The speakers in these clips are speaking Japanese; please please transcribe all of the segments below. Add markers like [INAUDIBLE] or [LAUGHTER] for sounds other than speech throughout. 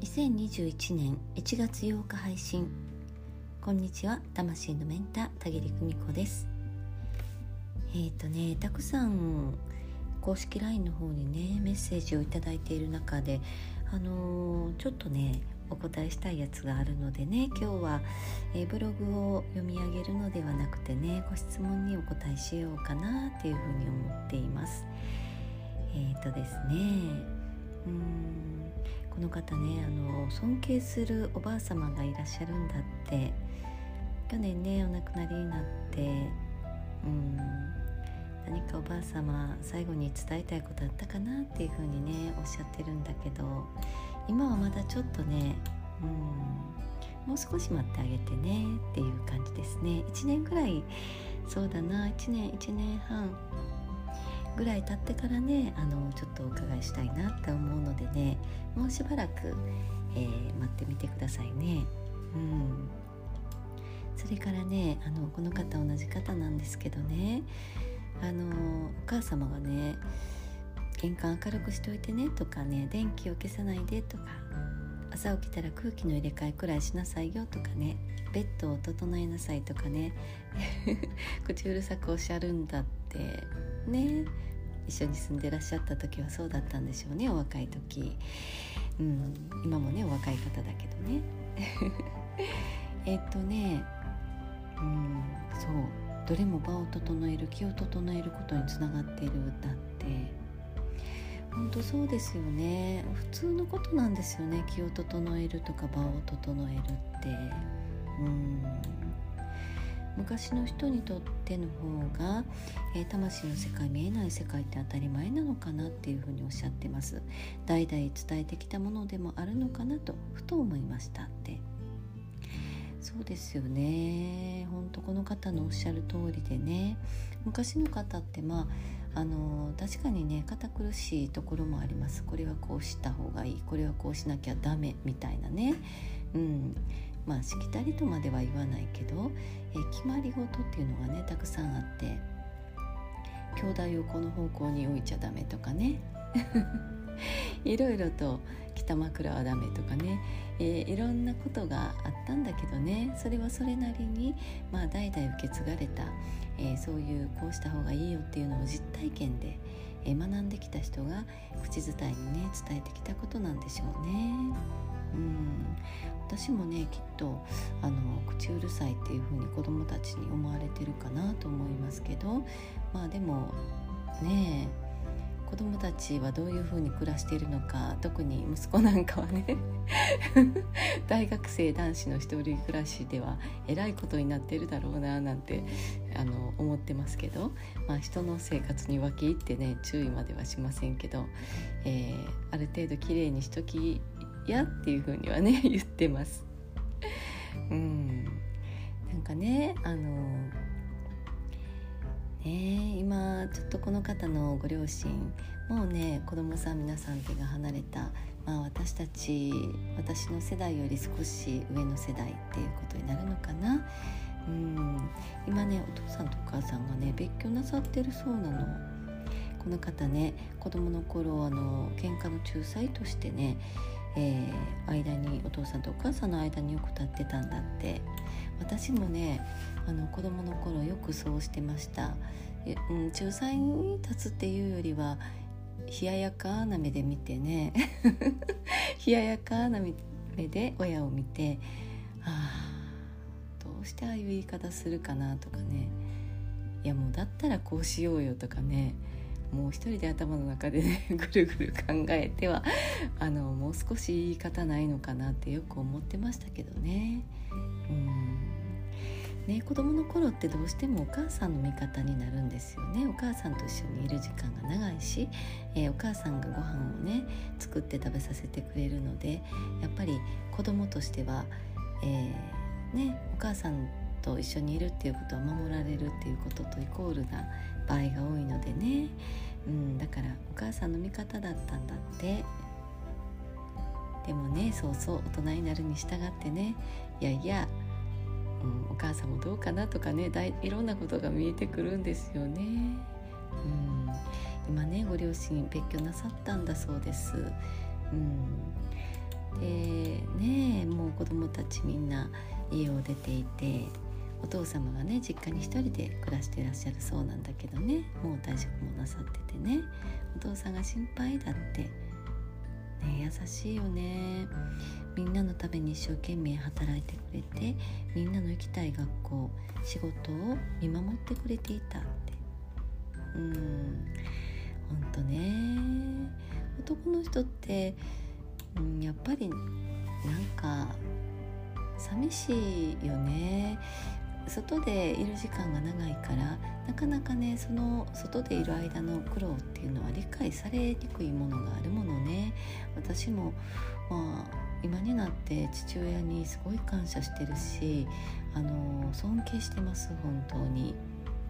2021年1月8日配信。こんにちは魂のメンター田切久美子です。えっ、ー、とねたくさん公式 LINE の方にねメッセージを頂いている中であのー、ちょっとねお答えしたいやつがあるのでね今日は、え、ブログを読み上げるのではなくてねご質問にお答えしようかなっていうふうに思っています。えっ、ー、とですねうんこの方ねあの尊敬するおばあ様がいらっしゃるんだって去年ねお亡くなりになってうん何かおばあ様最後に伝えたいことあったかなっていうふうにねおっしゃってるんだけど今はまだちょっとねうんもう少し待ってあげてねっていう感じですね。1年ぐらいそうだな1年1年半ぐらい経ってからねあのちょっとお伺いしたいなって思うのでねもうしばらく、えー、待ってみてくださいね。うんそれからねあのこの方同じ方なんですけどねあのお母様がね玄関明るくしておいてねとかね電気を消さないでとか朝起きたら空気の入れ替えくらいしなさいよとかねベッドを整えなさいとかね [LAUGHS] 口うるさくおっしゃるんだってね一緒に住んでらっしゃった時はそうだったんでしょうねお若い時、うん、今もねお若い方だけどね。[LAUGHS] えっとねうんそうどれも場を整える気を整えることにつながっているだって。本当そうですよね。普通のことなんですよね気を整えるとか場を整えるって。うん。昔の人にとっての方が、えー、魂の世界見えない世界って当たり前なのかなっていうふうにおっしゃってます。代々伝えてきたものでもあるのかなとふと思いましたって。そうですよね。本当この方のおっしゃる通りでね。昔の方ってまああの確かにね堅苦しいところもあります。これはこうした方がいい。これはこうしなきゃダメみたいなね。うん。まあしきたりとまでは言わないけど、え決まり事っていうのがねたくさんあって兄弟をこの方向に置いちゃダメとかね。[LAUGHS] いろいろと北枕はダメとかね、えー、いろんなことがあったんだけどね。それはそれなりに、まあ、代々受け継がれた、えー、そういうこうした方がいいよっていうのを実体験で、えー、学んできた人が口伝えにね伝えてきたことなんでしょうね。うん。私もねきっとあの口うるさいっていう風に子供たちに思われてるかなと思いますけどまあでもねえ子供たちはどういう風に暮らしているのか特に息子なんかはね [LAUGHS] 大学生男子の一人暮らしではえらいことになってるだろうななんてあの思ってますけど、まあ、人の生活に分け入ってね注意まではしませんけど、えー、ある程度きれいにしときやっていう風にはね [LAUGHS] 言ってます。うんなんかねあのね今ちょっとこの方のご両親もうね子供さん皆さん手が離れた、まあ、私たち私の世代より少し上の世代っていうことになるのかな。うん今ねお父さんとお母さんがね別居なさってるそうなの。この方ね子供の頃あの喧嘩の仲裁としてねえー、間にお父さんとお母さんの間によく立ってたんだって。私もねあの子供の頃よくそうしてました。うん、仲裁に立つっていうよりは冷ややかな目で見てね。[LAUGHS] 冷ややかな目で親を見てああどうしてああいう言い方するかなとかね。いやもうだったらこうしようよとかね。もう一人で頭の中でね [LAUGHS] ぐるぐる考えてはあのもう少し言い方ないのかなってよく思ってましたけどね。うんね、子供の頃ってどうしてもお母さんの味方になるんですよねお母さんと一緒にいる時間が長いし、えー、お母さんがご飯をね作って食べさせてくれるのでやっぱり子供としては、えー、ね、お母さんと一緒にいるっていうことは守られるっていうこととイコールな場合が多いのでね、うん、だからお母さんの味方だったんだってでもねそうそう大人になるに従ってねいやいや、うん、お母さんもどうかなとかねだいいろんなことが見えてくるんですよね。うん、今ねご両親別居なさったんだそうです。うん、でねもう子供たちみんな家を出ていてお父様がね実家に一人で暮らしていらっしゃるそうなんだけどね。もう退職もなさっててね。お父さんが心配だって。ね優しいよね。みんなのために一生懸命働いてくれてみんなの行きたい学校仕事を見守ってくれていたって。うん。ほんとね。男の人って、ん、やっぱりなんか寂しいよね。外でいる時間が長いからなかなかねその外でいる間の苦労っていうのは理解されにくいものがあるものね。私もまあ今になって父親にすごい感謝してるしあの尊敬してます本当に、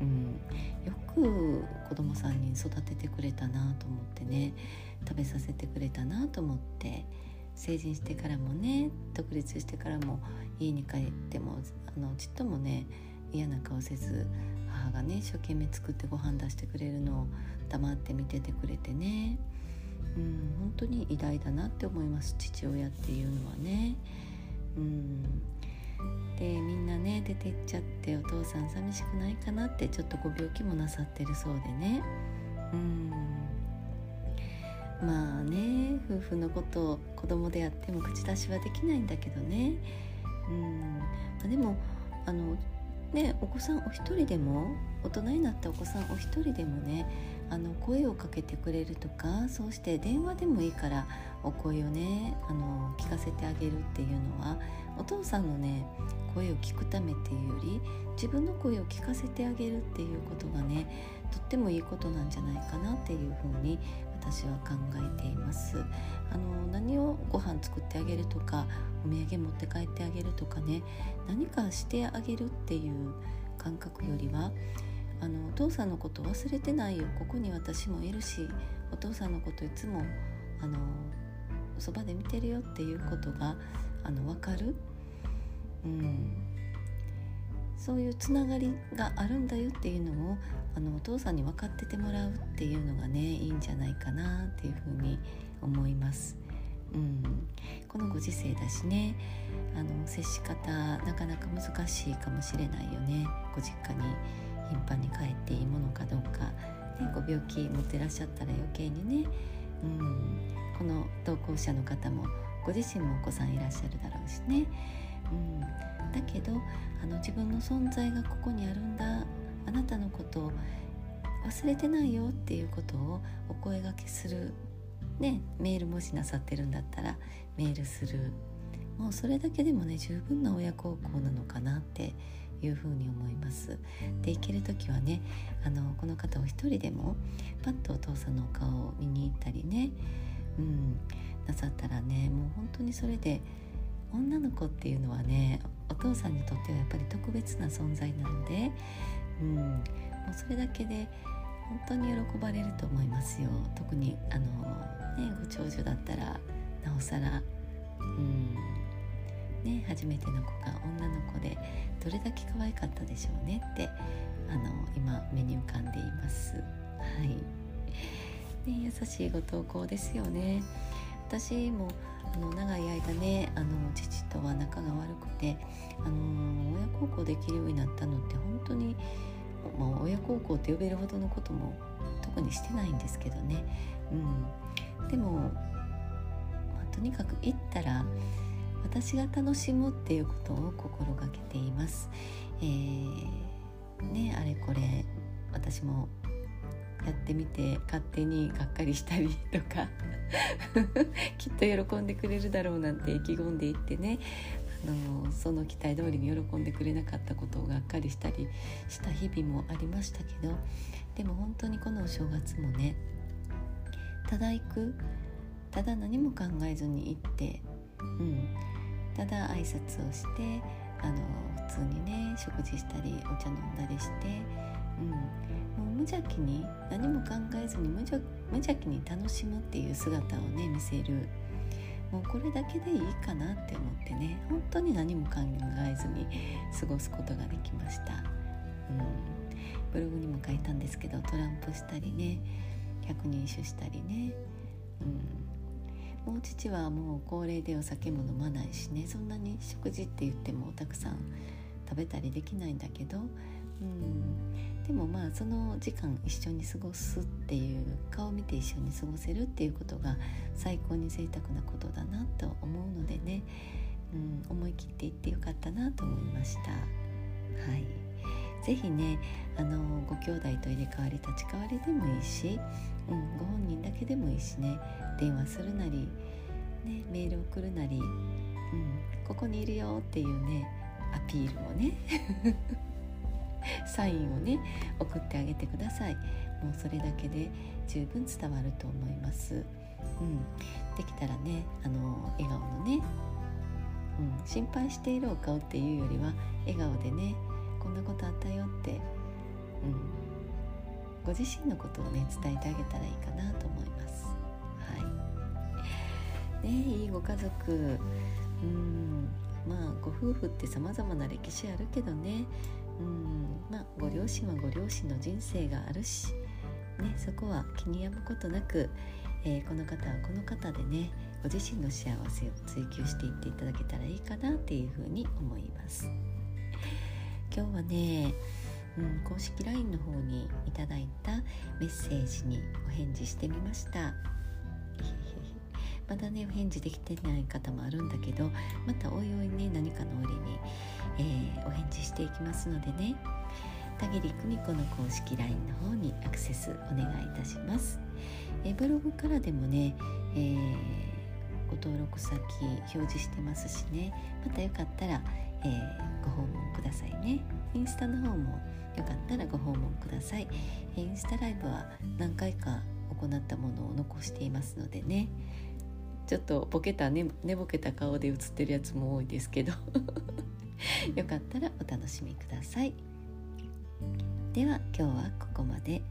うん、よく子供3人育ててくれたなと思ってね。食べさせてくれたなと思って。成人してからもね独立してからも家に帰ってもあのちっともね嫌な顔せず母がね一生懸命作ってご飯出してくれるのを黙って見ててくれてね。うん本当に偉大だなって思います父親っていうのはね。うん。でみんなね出てっちゃってお父さん寂しくないかなってちょっとご病気もなさってるそうでね。うん。まあね夫婦のことを子供であっても口出しはできないんだけどね。うん、でもあのねお子さんお一人でも大人になったお子さんお一人でもねあの声をかけてくれるとかそうして電話でもいいからお声をねあの聞かせてあげるっていうのはお父さんのね声を聞くためっていうより自分の声を聞かせてあげるっていうことがねとってもいいことなんじゃないかなっていうふうに私は考えています。あの何をご飯作ってあげるとかお土産持って帰ってあげるとかね何かしてあげるっていう感覚よりはあのお父さんのこと忘れてないよ。ここに私もいるしお父さんのこといつもあのそばで見てるよっていうことがあの分かる、うん、そういうつながりがあるんだよっていうのをあのお父さんに分かっててもらうっていうのがねいいんじゃないかなっていうふうに思います。うん、このご時世だしねあの接し方なかなか難しいかもしれないよね。ご実家に頻繁に帰っていいものかどうか、ね、ご病気持ってらっしゃったら余計にね、うん、この同行者の方もご自身もお子さんいらっしゃるだろうしね、うん、だけどあの自分の存在がここにあるんだ。あなたのことを忘れてないよっていうことをお声がけする、ね、メールもしなさってるんだったらメールする。もうそれだけでもね十分な親孝行なのかなっていうふうに思います。で行ける時はねあのこの方を一人でもパッとお父さんのお顔を見に行ったりね、うん、なさったらねもう本当にそれで女の子っていうのはねお父さんにとってはやっぱり特別な存在なのでうん、もうそれだけで本当に喜ばれると思いますよ。特にあの、ね、ご長女だったらなおさら、うん。ね、初めての子が女の子でどれだけ可愛かったでしょうねってあの今目に浮かんでいます。はい。ね、優しいご投稿ですよね。私もあの長い間ねあの父とは仲が悪くてあの親孝行できるようになったのって本当にまあ、親孝行って呼べるほどのことも特にしてないんですけどね、うん、でも、まあ、とにかく行ったら私が楽しむっていうことを心がけています。えー、ねあれこれ私もやってみて勝手にがっかりしたりとか [LAUGHS] きっと喜んでくれるだろうなんて意気込んでいってね。あのその期待通りに喜んでくれなかったことをがっかりしたりした日々もありましたけどでも本当にこのお正月もねただ行くただ何も考えずに行って、うん、ただ挨拶をしてあの普通にね食事したりお茶飲んだりして、うん、無邪気に何も考えずに無邪気に楽しむっていう姿をね見せる。もうこれだけでいいかなって思ってね本当に何も考えずに過ごすことができました、うん、ブログにも書いたんですけどトランプしたりねい百人一首したりね、うん、もう父はもう高齢でお酒も飲まないしねそんなに食事って言ってもたくさん食べたりできないんだけど、でもまあその時間一緒に過ごすっていう顔を見て一緒に過ごせるっていうことが最高に贅沢なことだなと思うのでね、うん、思い切って言ってよかったなと思いました。はい。ぜひねあのご兄弟と入れ替わり立ち替わりでもいいし、うん、ご本人だけでもいいしね。電話するなり、ね、メール送るなり、うん、ここにいるよっていうねアピールもね。[LAUGHS] サインをね送ってあげてください。もうそれだけで十分伝わると思います、うん、できたらねあの笑顔のね、うん、心配しているお顔っていうよりは笑顔でねこんなことあったよって、うん、ご自身のことをね伝えてあげたらいいかなと思います。はい。ねいいご家族。うん。まあご夫婦ってさまざまな歴史あるけどねうん。まあご両親はご両親の人生があるし、ね、そこは気に病むことなく、えー、この方はこの方でねご自身の幸せを追求していっていただけたらいいかなっていうふうに思います。今日はね、うん、公式 LINE の方にいただいたメッセージにお返事してみました。まだねお返事できてない方もあるんだけどまたおいおいね何かの折に、えー、お返事していきますのでね。田切久美子の公式 LINE の方にアクセスお願いいたします、えー、ブログからでもね、えー、ご登録先表示してますしね。またよかったら、えー、ご訪問くださいね。インスタの方もよかったらご訪問ください。インスタライブは何回か行ったものを残していますのでね。ちょっとボケたね寝ぼけた顔で写ってるやつも多いですけど。[LAUGHS] よかったらお楽しみください。では今日はここまで。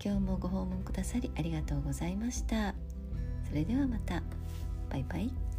今日もご訪問くださりありがとうございました。それではまた。バイバイ。